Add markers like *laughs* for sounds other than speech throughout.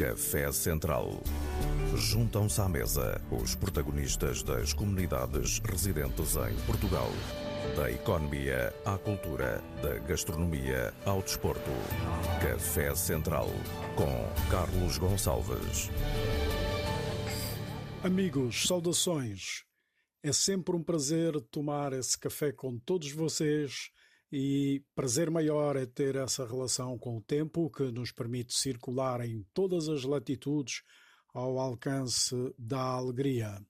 Café Central. Juntam-se à mesa os protagonistas das comunidades residentes em Portugal. Da economia à cultura, da gastronomia ao desporto. Café Central com Carlos Gonçalves. Amigos, saudações. É sempre um prazer tomar esse café com todos vocês e prazer maior é ter essa relação com o tempo que nos permite circular em todas as latitudes ao alcance da alegria.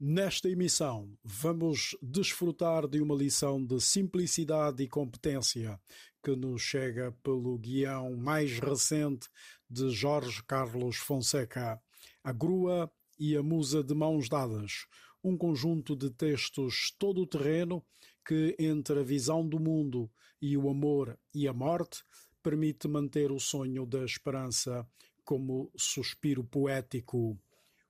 Nesta emissão, vamos desfrutar de uma lição de simplicidade e competência que nos chega pelo guião mais recente de Jorge Carlos Fonseca, A Grua e a Musa de Mãos Dadas, um conjunto de textos todo o terreno que, entre a visão do mundo e o amor e a morte, permite manter o sonho da esperança como suspiro poético.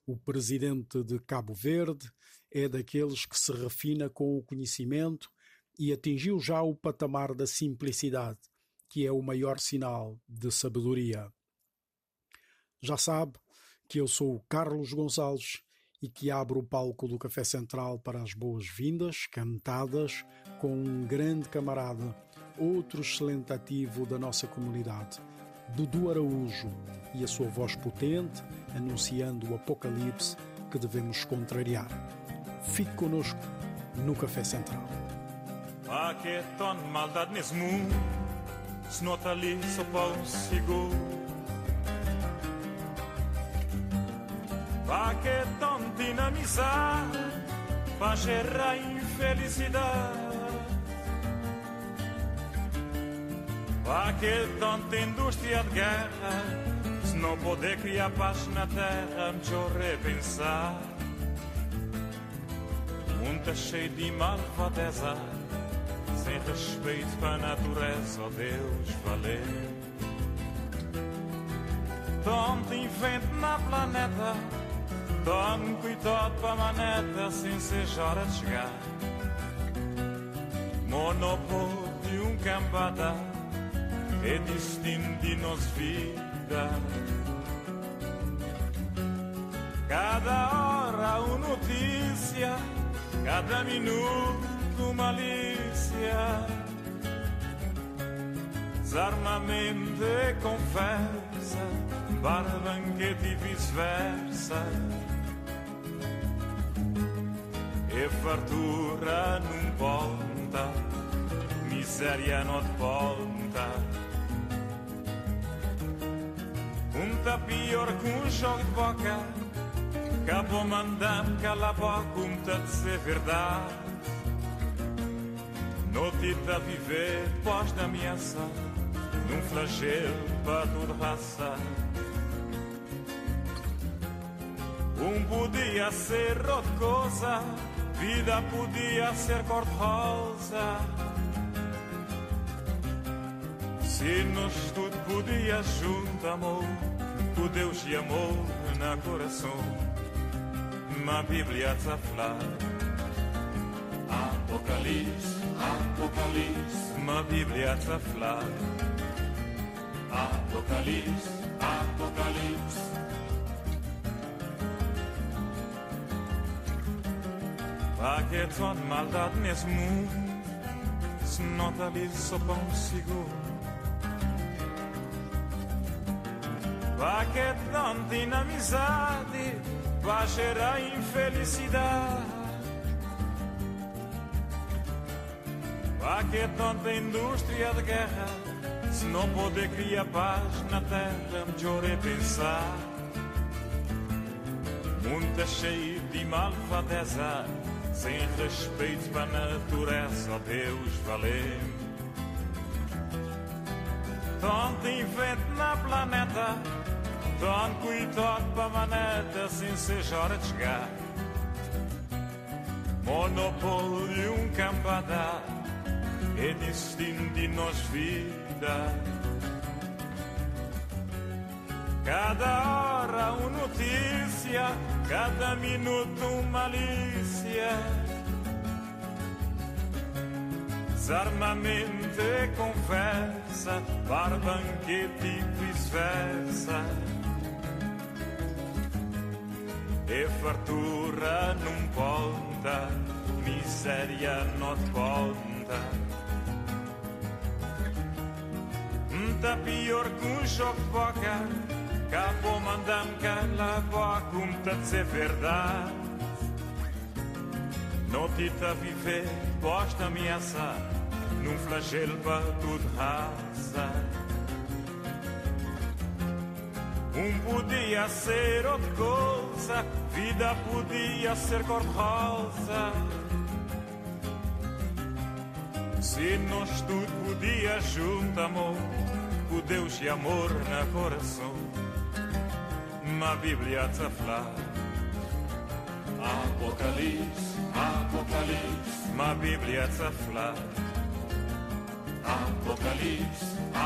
O presidente de Cabo Verde é daqueles que se refina com o conhecimento e atingiu já o patamar da simplicidade, que é o maior sinal de sabedoria. Já sabe, que eu sou o Carlos Gonçalves e que abro o palco do Café Central para as boas-vindas, cantadas com um grande camarada, outro excelente ativo da nossa comunidade, Dudu Araújo, e a sua voz potente anunciando o apocalipse que devemos contrariar. Fique conosco no Café Central. Inamizade faz errar infelicidade. Va che tanta indústria de guerra Se não poder criar paz na terra Melhor repensar. O mundo tá cheio de malvadeza Sem respeito para a natureza Oh Deus, valeu. Tanto invento na planeta Tome cuidado para a maneta sem seja hora de chegar. Monopólio um cambada é destino de nossa vida. Cada hora uma notícia, cada minuto malícia. Desarmamento e conversa, bar, banquete e vice-versa. E fartura não ponta, miséria não de ponta. Um pior que um jogo de boca, acabou mandando cala a boca, tá de ser verdade. Notita viver pós da ameaça, num flagelo para toda raça. Um podia ser outra coisa vida podia ser cor-de-rosa. Se nós tudo podia junto, amor, o Deus e amor na coração. Ma Bíblia falar. Apocalipse, Apocalipse, ma Bíblia falar. Apocalipse, Apocalipse. É de maldade nesse mundo Se nota ali só pão seguro que é tanta inamizade Vai gerar infelicidade que é tanta indústria de guerra Se não poder criar paz na terra Melhor é pensar Mundo é cheio de malvadeza sem respeito para a natureza, Deus, valeu. Tanto invento na planeta, tanto cuidado para a maneta, sem seja hora de chegar. Monopólio, um cambada, é destino de nós vida. Cada hora uma notícia, cada minuto uma malícia. Desarmamento e conversa, bar, banquete e e fartura não conta, miséria não conta. Tá pior que um jogo capo mandam um tá dizer verdade. Não te tá viver, posta ameaçar, num flagelo tudo raça. Um podia ser outra coisa, vida podia ser cor-de-rosa. Se nós tudo podia junto, amor, com Deus e amor na coração. μα βιβλία τσαφλά. Αποκαλείς, αποκαλείς, μα βιβλία τσαφλά. Αποκαλείς,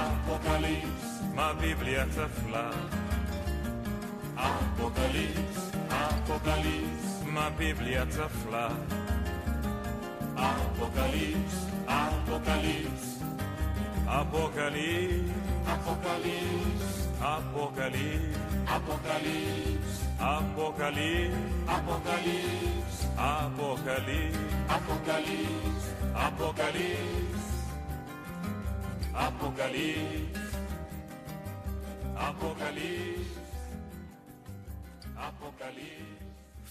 αποκαλείς, μα βιβλία τσαφλά. Αποκαλείς, αποκαλείς, μα βιβλία τσαφλά. Αποκαλείς, αποκαλείς, αποκαλείς, αποκαλείς. Apocalipse, Apocalipse, Apocalipse, Apocalipse, Apocalipse, Apocalipse, Apocalipse, Apocalipse, Apocalipse, Apocalipse.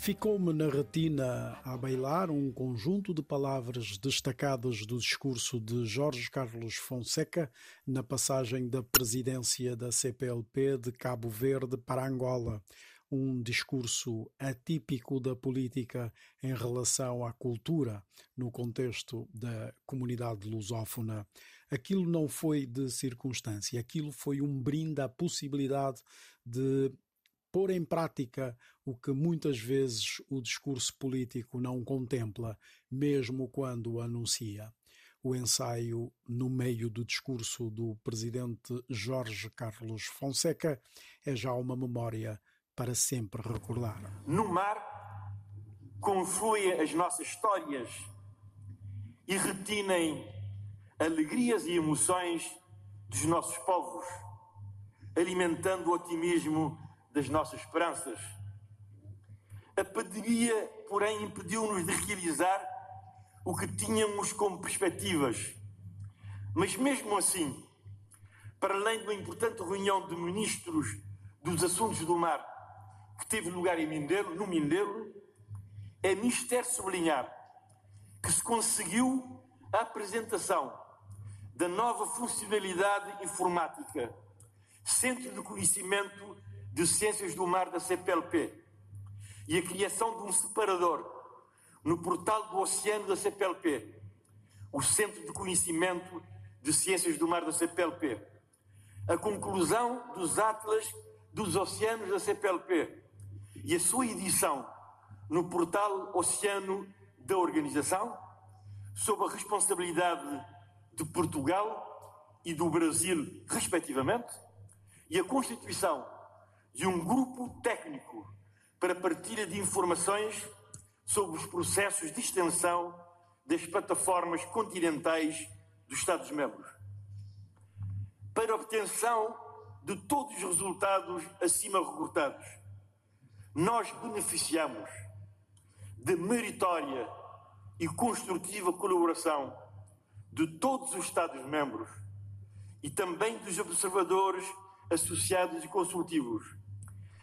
Ficou-me na retina a bailar um conjunto de palavras destacadas do discurso de Jorge Carlos Fonseca na passagem da presidência da CPLP de Cabo Verde para Angola. Um discurso atípico da política em relação à cultura no contexto da comunidade lusófona. Aquilo não foi de circunstância, aquilo foi um brinde à possibilidade de pôr em prática o que muitas vezes o discurso político não contempla, mesmo quando o anuncia. O ensaio no meio do discurso do presidente Jorge Carlos Fonseca é já uma memória para sempre recordar. No mar confluem as nossas histórias e retinem alegrias e emoções dos nossos povos, alimentando o otimismo das nossas esperanças. A pandemia, porém, impediu-nos de realizar o que tínhamos como perspectivas. Mas mesmo assim, para além de uma importante reunião de ministros dos assuntos do mar que teve lugar em Mindelo, no Mindelo, é mister sublinhar que se conseguiu a apresentação da nova funcionalidade informática, Centro de Conhecimento de Ciências do Mar da CPLP e a criação de um separador no portal do Oceano da CPLP, o Centro de Conhecimento de Ciências do Mar da CPLP, a conclusão dos Atlas dos Oceanos da CPLP e a sua edição no portal Oceano da Organização, sob a responsabilidade de Portugal e do Brasil, respectivamente, e a constituição de um grupo técnico para partilha de informações sobre os processos de extensão das plataformas continentais dos Estados-membros. Para obtenção de todos os resultados acima recortados, nós beneficiamos de meritória e construtiva colaboração de todos os Estados-membros e também dos observadores associados e consultivos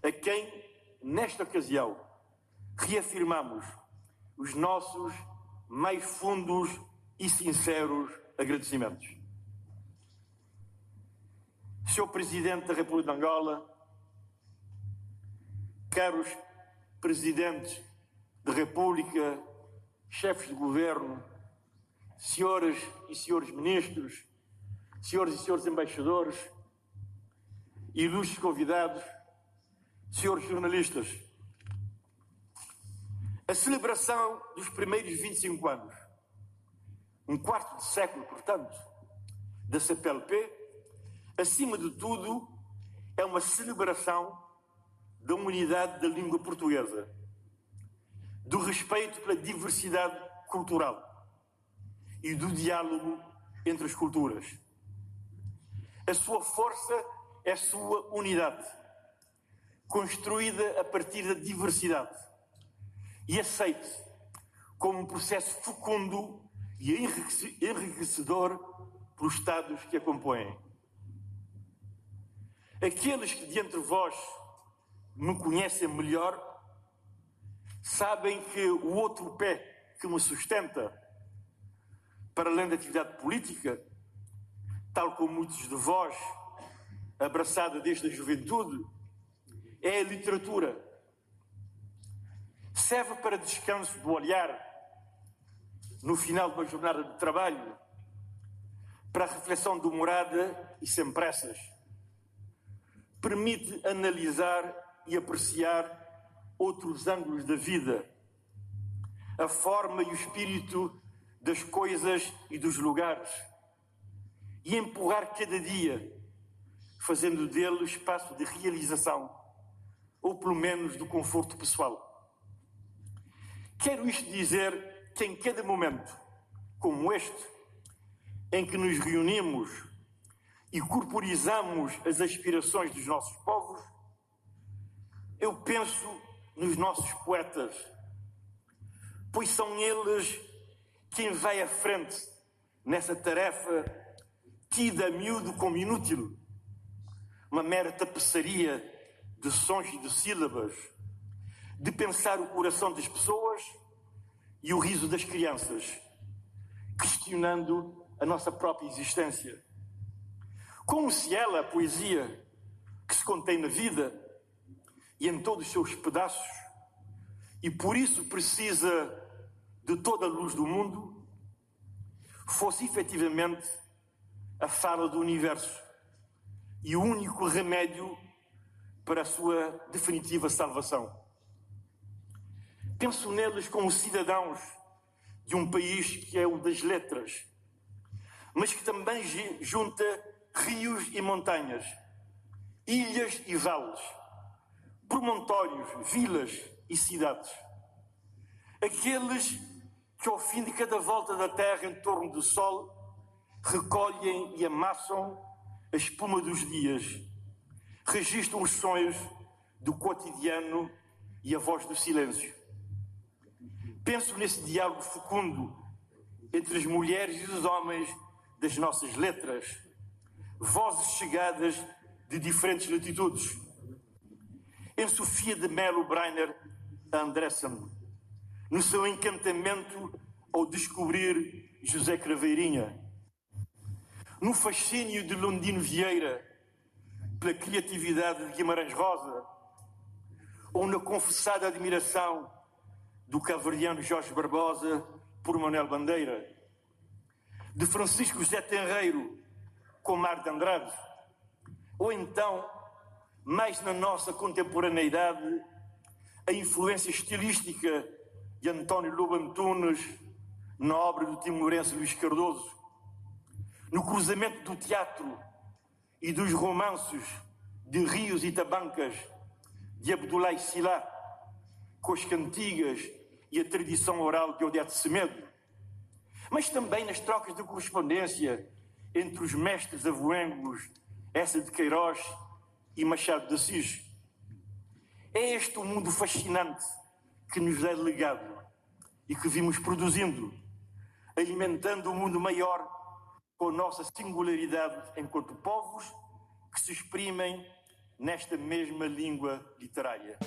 a quem, nesta ocasião, reafirmamos os nossos mais fundos e sinceros agradecimentos. Senhor Presidente da República de Angola, caros Presidentes da República, chefes de governo, senhoras e senhores ministros, senhores e senhores embaixadores, ilustres convidados, senhores jornalistas, a celebração dos primeiros 25 anos, um quarto de século, portanto, da CPLP, acima de tudo, é uma celebração da unidade da língua portuguesa, do respeito pela diversidade cultural e do diálogo entre as culturas. A sua força é a sua unidade construída a partir da diversidade e aceite como um processo fecundo e enriquecedor pelos Estados que a compõem. Aqueles que de entre vós me conhecem melhor sabem que o outro pé que me sustenta, para além da atividade política, tal como muitos de vós, abraçada desde a juventude, é a literatura. Serve para descanso do olhar no final de uma jornada de trabalho, para reflexão demorada e sem pressas. Permite analisar e apreciar outros ângulos da vida, a forma e o espírito das coisas e dos lugares, e empurrar cada dia, fazendo dele espaço de realização, ou pelo menos do conforto pessoal. Quero isto dizer que em cada momento, como este, em que nos reunimos e corporizamos as aspirações dos nossos povos, eu penso nos nossos poetas, pois são eles quem vai à frente nessa tarefa tida a miúdo como inútil, uma mera tapeçaria de sons e de sílabas, de pensar o coração das pessoas e o riso das crianças, questionando a nossa própria existência. Como se ela, a poesia, que se contém na vida e em todos os seus pedaços, e por isso precisa de toda a luz do mundo, fosse efetivamente a fala do universo e o único remédio para a sua definitiva salvação. Penso neles como cidadãos de um país que é o das letras, mas que também junta rios e montanhas, ilhas e vales, promontórios, vilas e cidades. Aqueles que, ao fim de cada volta da Terra em torno do Sol, recolhem e amassam a espuma dos dias, registram os sonhos do cotidiano e a voz do silêncio. Penso nesse diálogo fecundo entre as mulheres e os homens das nossas letras, vozes chegadas de diferentes latitudes. Em Sofia de Melo Breiner Andressen, no seu encantamento ao descobrir José Craveirinha, no fascínio de Londino Vieira pela criatividade de Guimarães Rosa, ou na confessada admiração do caverdiano Jorge Barbosa por Manuel Bandeira, de Francisco José Tenreiro com Mar de Andrade, ou então, mais na nossa contemporaneidade, a influência estilística de António Lobo Antunes na obra do timorense Luís Cardoso, no cruzamento do teatro e dos romances de Rios e Tabancas de Abdoulaye Sila com as cantigas e a tradição oral de Odete Semedo, mas também nas trocas de correspondência entre os mestres avoengos, essa de Queiroz e Machado de Assis. É este o mundo fascinante que nos é legado e que vimos produzindo, alimentando um mundo maior com a nossa singularidade enquanto povos que se exprimem nesta mesma língua literária.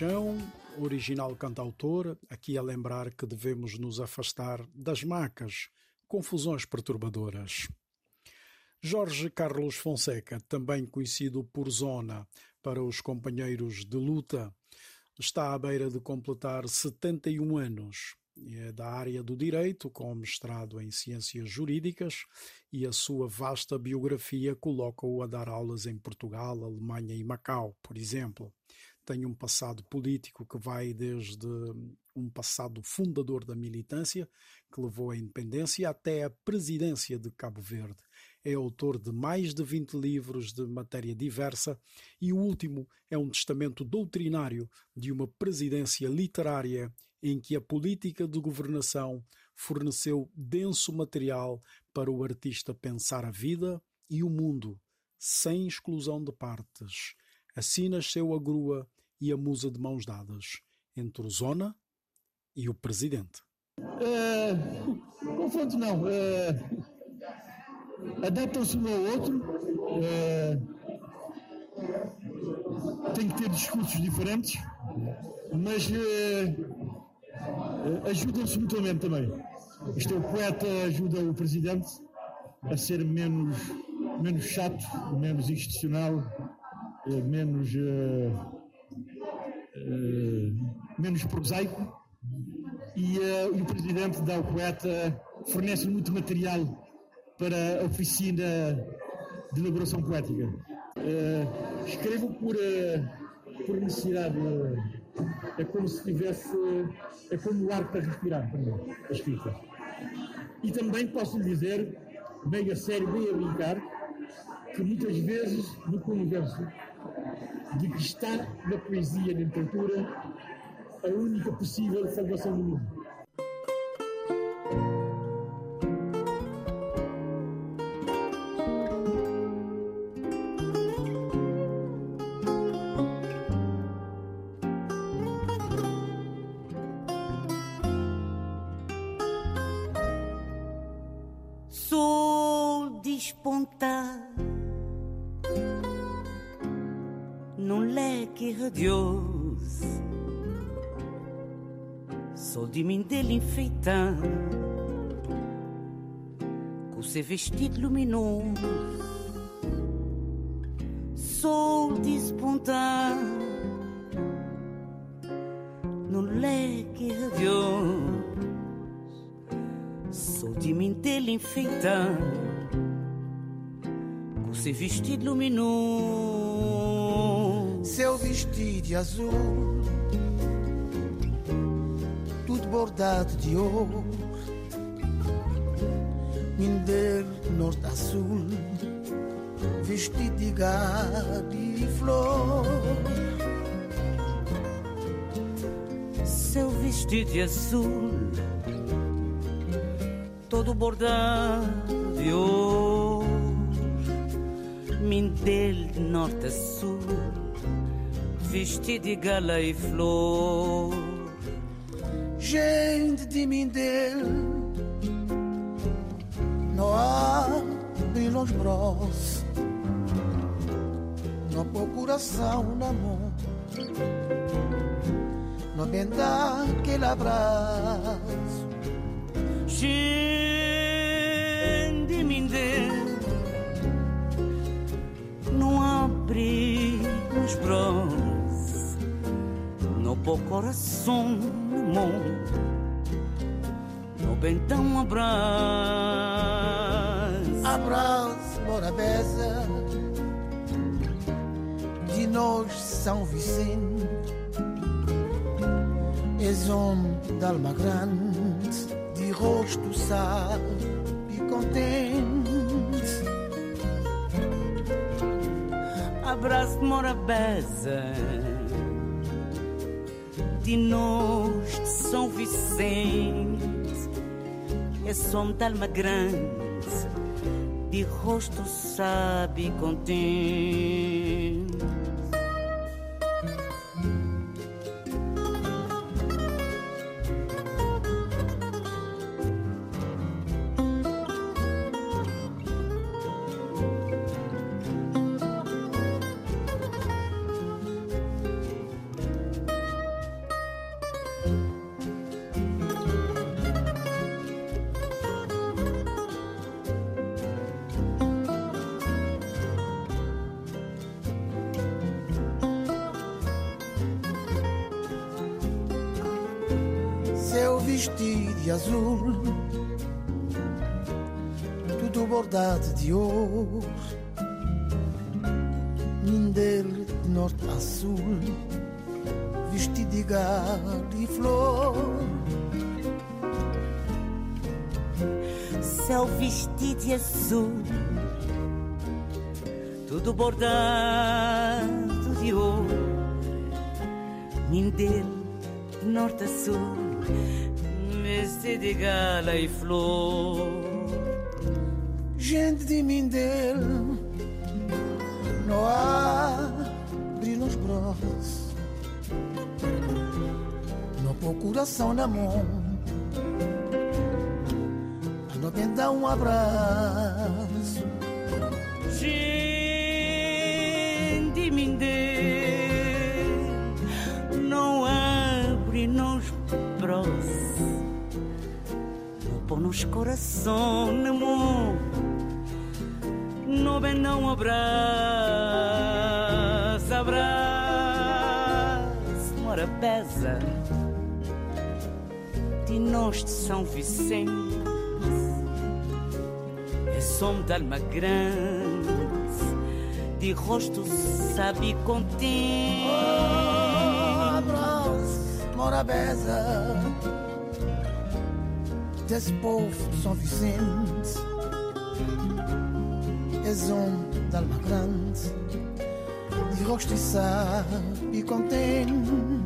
Paixão, original cantautor, aqui a lembrar que devemos nos afastar das macas, confusões perturbadoras. Jorge Carlos Fonseca, também conhecido por Zona para os companheiros de luta, está à beira de completar 71 anos. É da área do direito, com mestrado em ciências jurídicas, e a sua vasta biografia coloca-o a dar aulas em Portugal, Alemanha e Macau, por exemplo. Tem um passado político que vai desde um passado fundador da militância, que levou à independência, até a presidência de Cabo Verde. É autor de mais de 20 livros de matéria diversa e o último é um testamento doutrinário de uma presidência literária em que a política de governação forneceu denso material para o artista pensar a vida e o mundo, sem exclusão de partes. Assim nasceu a grua e a musa de mãos dadas, entre o Zona e o Presidente. Uh, confronto não. Uh, Adaptam-se um ao outro. Uh, tem que ter discursos diferentes, mas uh, ajudam-se mutuamente também. Isto é, o poeta ajuda o presidente a ser menos, menos chato, menos institucional, menos, uh, uh, menos prosaico. E, e, o presidente dá ao poeta, fornece muito material para a oficina de elaboração poética. escrevo por, por necessidade é como se tivesse. É como o ar para respirar para mim, a escrita. E também posso lhe dizer, meio a sério, meio a brincar, que muitas vezes me convenço de que está na poesia e na literatura a única possível salvação do mundo. De mim dele enfeitar com seu vestido luminoso, sol despontar no leque radioso, sou de mim dele enfeitar com seu vestido luminoso, seu vestido azul. Bordado de ouro, minder norte a sul, vestido de gado e flor. Seu vestido de azul, todo bordado de ouro, mindel de norte a sul, vestido de gala e flor. Gente de Mindel, não abre os braços, não pôr coração na mão, não bem dá aquele abraço. Gente mindel, não abre os braços, pôr coração no mão, não bem dá um abraço. Abraço, bora beza, de nós São Vicente, és homem de alma grande, de rosto sábio e contente. Abraço de Morabeza De São Vicente. É som de alma grande De rosto sábio e contente Seu vestido de azul, tudo bordado de ouro, mindel de norte a sul, vestido de galho e flor. Seu vestido de azul. Tudo bordado de ouro. Mindel de norte a sul De gala e flor. Gente de mindel, não abre os braços, não pôr coração na mão, não bem dar um abraço. Gente mindel Não abre nos braços nos coração na mão Não abraço Abraço Mora pesa De nós de São Vicente. É som de alma grande De rosto sabe e contente Abraço, Morabeza, desse povo de São Vicente, és de alma grande, de rosto e sabe contente.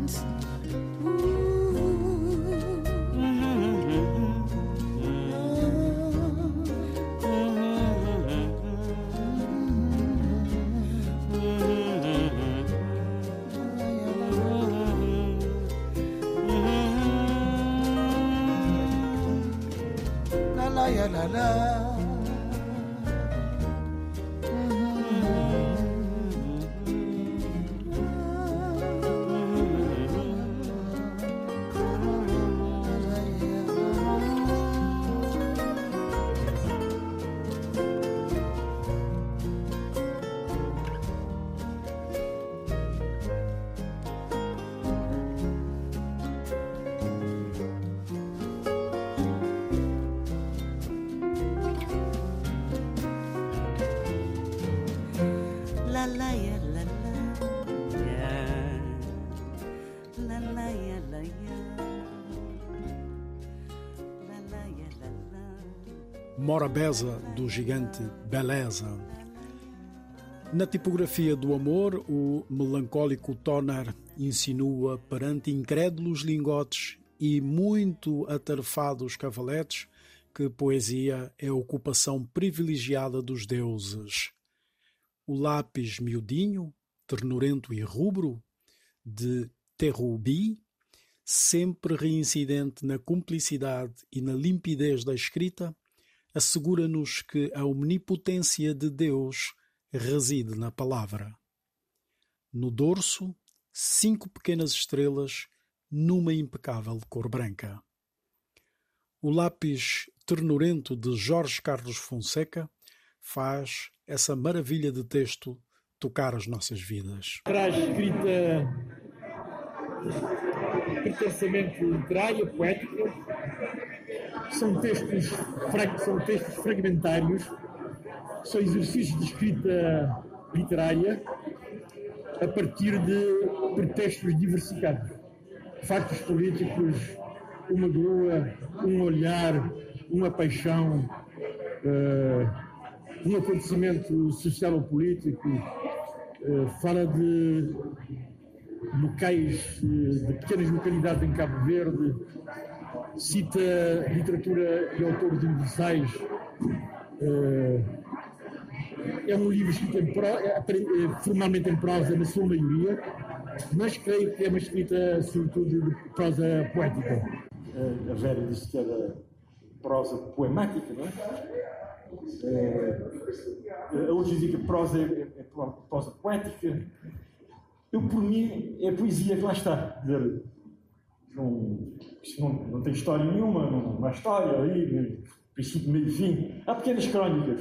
La. Morabeza, do gigante Beleza. Na tipografia do amor, o melancólico Toner insinua perante incrédulos lingotes e muito atarefados cavaletes que poesia é a ocupação privilegiada dos deuses. O lápis miudinho, ternurento e rubro, de Terrubi, sempre reincidente na cumplicidade e na limpidez da escrita, assegura-nos que a omnipotência de Deus reside na palavra. No dorso, cinco pequenas estrelas numa impecável cor branca. O lápis ternurento de Jorge Carlos Fonseca faz essa maravilha de texto tocar as nossas vidas. Traz escrita intensamente literária, poética. São textos, são textos fragmentários, são exercícios de escrita literária a partir de pretextos diversificados. Factos políticos, uma grua, um olhar, uma paixão, uh, um acontecimento social ou político, uh, fala de locais, uh, de pequenas localidades em Cabo Verde, cita literatura e autores universais. é um livro escrito em pro, é, formalmente em prosa, na sua maioria, mas creio que é uma escrita, sobretudo, de prosa poética. A Vera disse que era prosa poemática, não é? é hoje dizem que prosa é, é, prosa poética. Eu, por mim, é poesia que lá está. Dizer, não, não, não tem história nenhuma, não, não há história aí, princípio, meio fim. Há pequenas crónicas.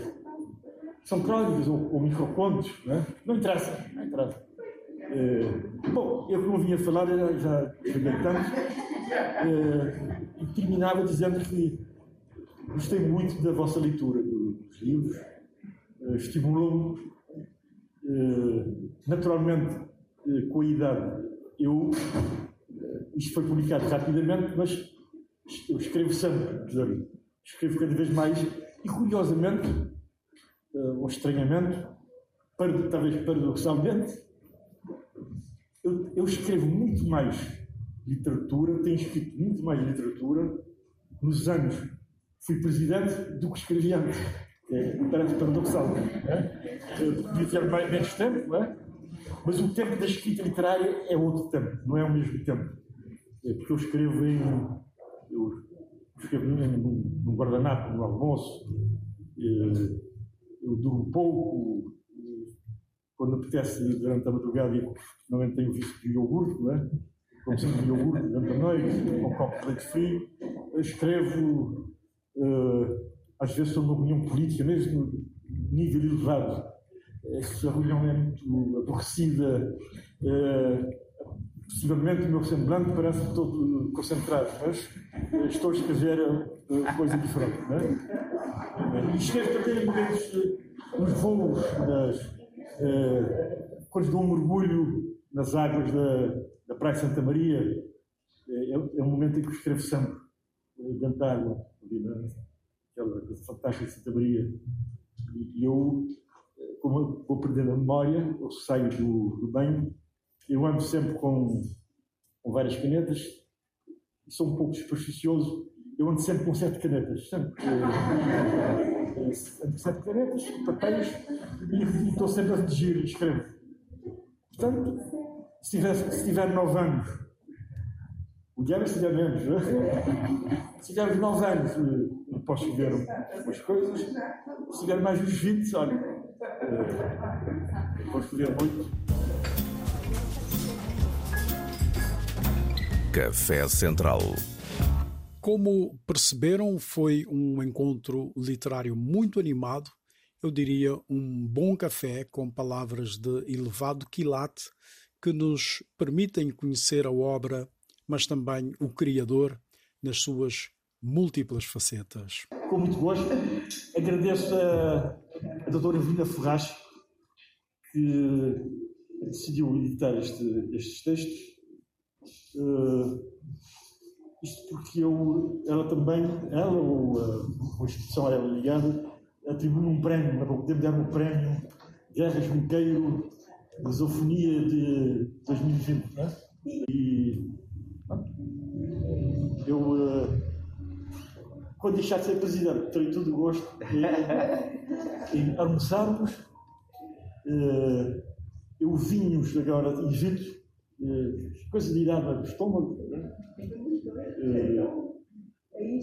São crónicas ou, ou microcontos, não, é? não interessa. Não interessa. É, bom, eu como vinha falar, já, já é, e terminava dizendo que Gostei muito da vossa leitura dos livros, uh, estimulou-me. Uh, naturalmente, com a idade, eu. isto foi publicado rapidamente, mas eu escrevo sempre, dizer, escrevo cada vez mais e, curiosamente, ou estranhamente, para, talvez paradoxalmente, eu, eu escrevo muito mais literatura, tenho escrito muito mais literatura nos anos fui presidente do que escrevi antes. É, parece paradoxal. É? Podia ter mais, menos tempo, não é? Mas o tempo da escrita literária é outro tempo, não é o mesmo tempo. É porque eu escrevo em. Eu escrevo num, guardanapo, no almoço, é, eu durmo pouco, quando apetece durante a madrugada, eu normalmente tenho visto de iogurte, não é? Como sempre de iogurte durante a noite, com um copo de leite frio. Eu escrevo uh, às vezes numa reunião política, mesmo nível elevado, essa reunião é muito aborrecida, uh, possivelmente o meu semblante parece todo concentrado, mas estou a escrever uh, coisa diferente. Não é? E escrevo também nos voos, nas, quando dou um mergulho nas águas da, da Praia Santa Maria, é, é um momento em que escrevo sempre, dentro da água ali aquela coisa fantástica de Santa Maria. E eu, como eu vou perdendo a memória, eu saio do, do banho, eu ando sempre com, com várias canetas, sou um pouco supersticioso, eu ando sempre com sete canetas, sempre. Ando sete canetas, papéis, e, estou sempre a redigir e escrevo. Portanto, se tiver, se tiver nove anos, o diário se tiver menos, não é? Se tiver 9 anos, eh, posso ver umas coisas. Se tiver mais uns 20, olha, ver muito. Café Central. Como perceberam, foi um encontro literário muito animado. Eu diria um bom café com palavras de elevado quilate que nos permitem conhecer a obra, mas também o Criador nas suas múltiplas facetas. Com muito gosto, agradeço a, a doutora Vina Ferraz que decidiu editar este, estes textos. Uh, isto porque eu, ela também, ela ou a, a instituição a ela ligada, atribuiu um prémio, há pouco tempo um prémio Guerras Junqueiro, Misofonia de 2020, não é? E eu, uh, quando deixar de ser presidente, terei todo o gosto em, *laughs* almoçarmos. Uh, eu vinhos agora Egito, uh, coisa de ir no estômago. Uh, e,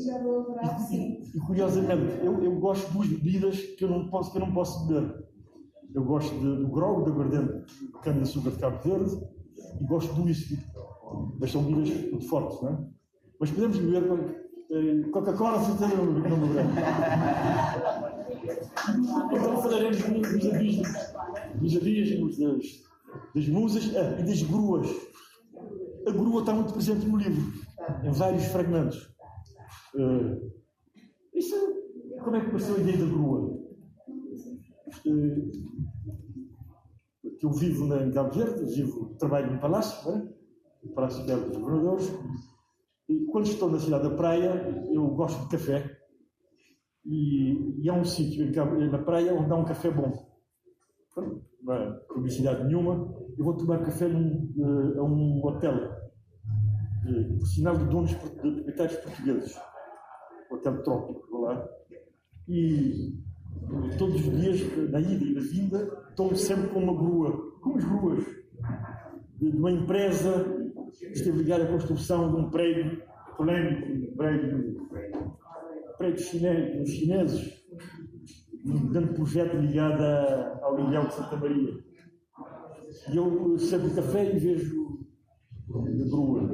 e, curiosamente, eu, eu gosto de duas bebidas que eu não posso, que eu não posso beber. Eu gosto de, do grog, da aguardente de cana-de-açúcar de Cabo Verde e gosto do whisky. Mas são bebidas muito fortes, não é? Mas podemos beber eh, Coca-Cola um nome grande. Então falaremos dos avios, dos avios das, das musas ah, e das gruas. A grua está muito presente no livro, em vários fragmentos. Uh, isso, como é que apareceu a ideia da grua? Uh, que eu vivo na, Cabo Verde, vivo, trabalho no Palácio, no Palácio dos Governadores, e quando estou na cidade da praia, eu gosto de café, e, e há um sítio na praia onde há um café bom. Não há publicidade nenhuma, eu vou tomar café num, uh, a um hotel, por sinal de donos de proprietários portugueses. Hotel trópico, vou lá. E todos os dias, na ida e na vinda, estou sempre com uma grua, com as gruas, de, uma empresa esteve ligada à construção de um prédio polémico, um prédio, prédio chinês, dos chineses, um grande projeto ligado ao Ilhéu de Santa Maria. E eu sempre café e vejo a grua.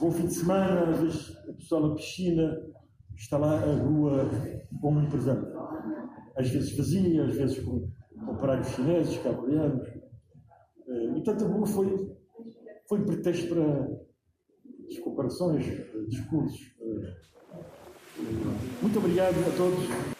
Bom fim de semana, às vezes o pessoal na piscina, está lá a rua como um presente. Às vezes vazia, às vezes com operários chineses, cabo-verdianos. Eh, e, portanto, a rua foi, foi pretexto para as comparações, discursos. Eh, eh, muito obrigado a todos.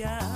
gracias.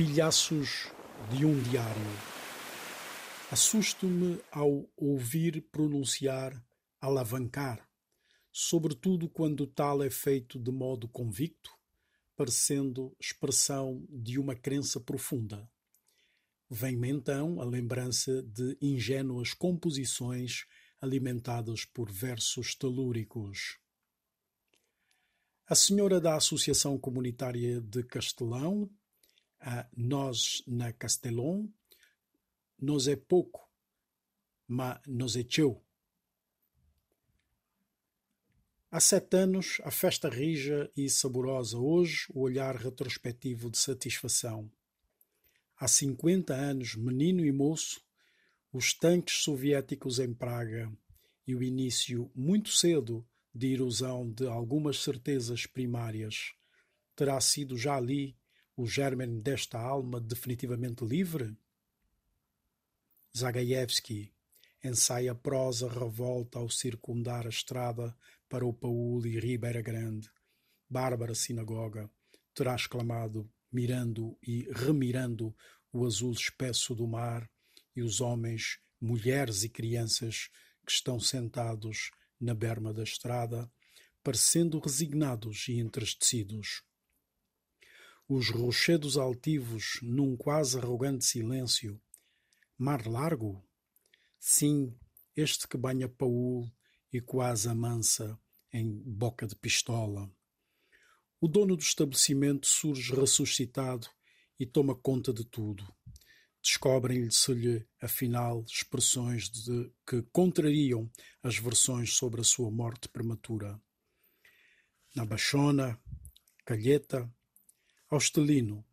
Estilhaços de um diário. Assusto-me ao ouvir pronunciar alavancar, sobretudo quando tal é feito de modo convicto, parecendo expressão de uma crença profunda. Vem-me então a lembrança de ingênuas composições alimentadas por versos telúricos. A senhora da Associação Comunitária de Castelão, Nós na Castelão, nos é pouco, mas nos é teu. Há sete anos, a festa rija e saborosa, hoje o olhar retrospectivo de satisfação. Há cinquenta anos, menino e moço, os tanques soviéticos em Praga e o início, muito cedo, de erosão de algumas certezas primárias. Terá sido já ali o germen desta alma definitivamente livre? Zagayevsky ensaia prosa revolta ao circundar a estrada para o Paul e Ribeira Grande. Bárbara Sinagoga terá exclamado, mirando e remirando o azul espesso do mar e os homens, mulheres e crianças que estão sentados na berma da estrada, parecendo resignados e entristecidos. Os rochedos altivos, num quase arrogante silêncio. Mar largo? Sim, este que banha Paul e quase amansa em boca de pistola. O dono do estabelecimento surge ressuscitado e toma conta de tudo. Descobrem-se-lhe, afinal, expressões de, que contrariam as versões sobre a sua morte prematura. Na Bachona, Calheta, Austelino,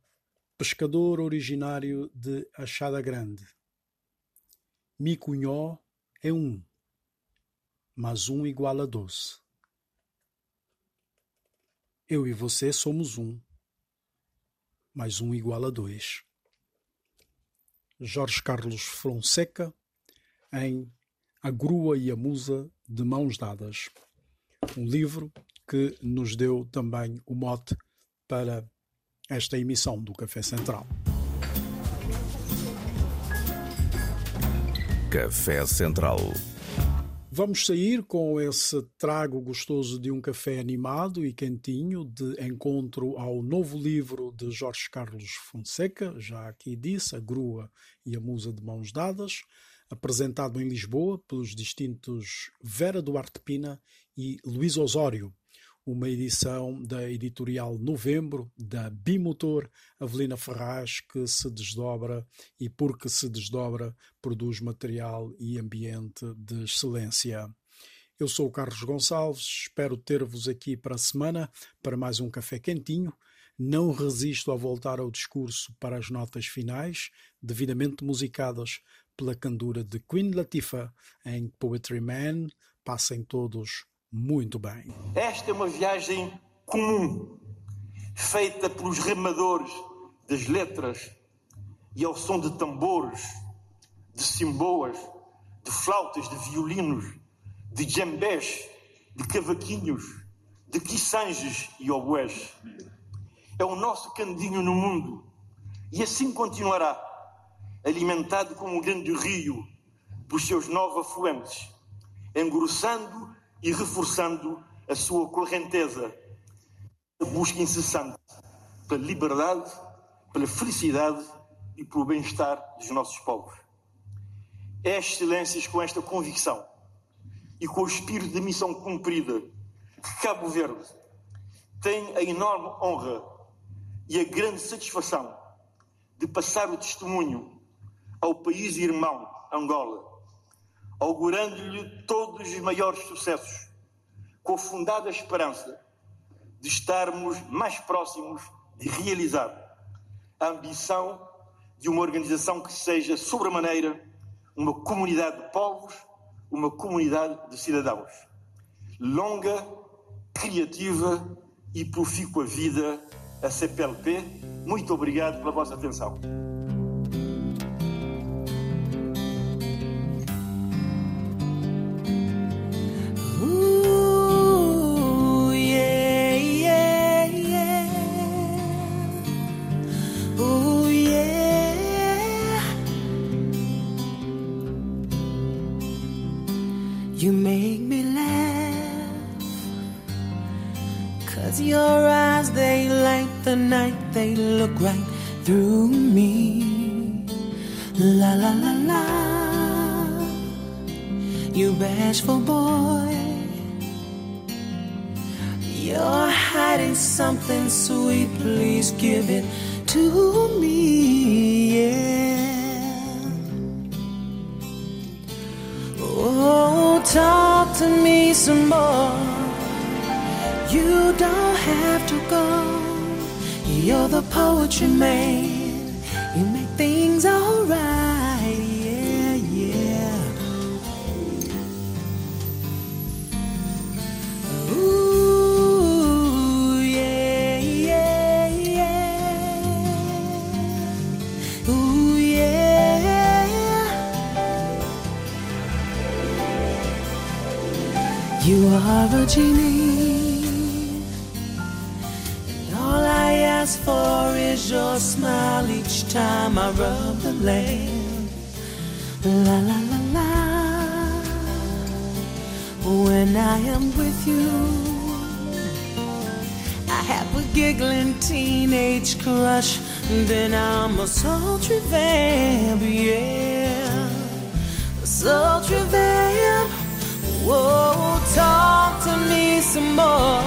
pescador originário de Achada Grande. Micunhó é um, mas um igual a doze. Eu e você somos um, mas um igual a dois. Jorge Carlos Fonseca, em A Grua e a Musa de Mãos Dadas. Um livro que nos deu também o mote para esta emissão do Café Central. Café Central. Vamos sair com esse trago gostoso de um café animado e quentinho de encontro ao novo livro de Jorge Carlos Fonseca, já aqui disse, A Grua e a Musa de Mãos Dadas, apresentado em Lisboa pelos distintos Vera Duarte Pina e Luís Osório uma edição da editorial Novembro, da Bimotor Avelina Ferraz, que se desdobra e, porque se desdobra, produz material e ambiente de excelência. Eu sou o Carlos Gonçalves, espero ter-vos aqui para a semana para mais um café quentinho. Não resisto a voltar ao discurso para as notas finais, devidamente musicadas pela candura de Queen Latifah em Poetry Man. Passem todos muito bem. Esta é uma viagem comum, feita pelos remadores das letras e ao som de tambores, de cimboas, de flautas, de violinos, de djembés, de cavaquinhos, de quiçanges e oboés. É o nosso candinho no mundo e assim continuará, alimentado como um grande rio por seus nove afluentes, engrossando e reforçando a sua correnteza, a busca incessante pela liberdade, pela felicidade e pelo bem-estar dos nossos povos. É excelências com esta convicção e com o espírito de missão cumprida que Cabo Verde tem a enorme honra e a grande satisfação de passar o testemunho ao país irmão Angola augurando-lhe todos os maiores sucessos, com a fundada esperança de estarmos mais próximos de realizar a ambição de uma organização que seja, sobremaneira, uma comunidade de povos, uma comunidade de cidadãos. Longa, criativa e profícua vida a CPLP. Muito obrigado pela vossa atenção. The night, they look right through me. La la la la. You bashful boy. You're hiding something sweet, please give it to me. Yeah. Oh, talk to me some more. You don't have to go. You're the poetry man. You make things alright. Yeah, yeah. Ooh, yeah, yeah, yeah. Ooh, yeah. You are a genie. Your smile each time I rub the lamp. La la la la. When I am with you, I have a giggling teenage crush. Then I'm a sultry vamp, yeah. A sultry vamp. Whoa, talk to me some more.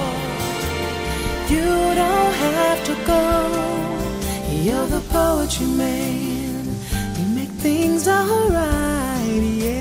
You don't have to go. You're the poetry man. You make things alright, yeah.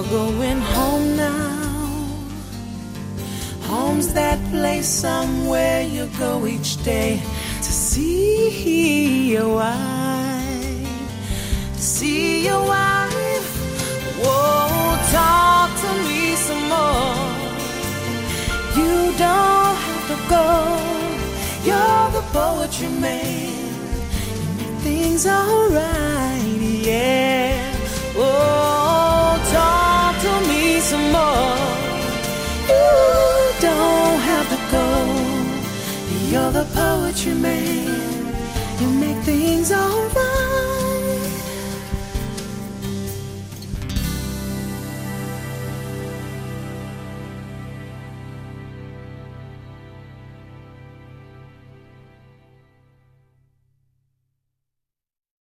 You're going home now. Home's that place somewhere you go each day to see your wife. To see your wife. Whoa, talk to me some more. You don't have to go. You're the poetry man. You make things alright, yeah. Poetry man.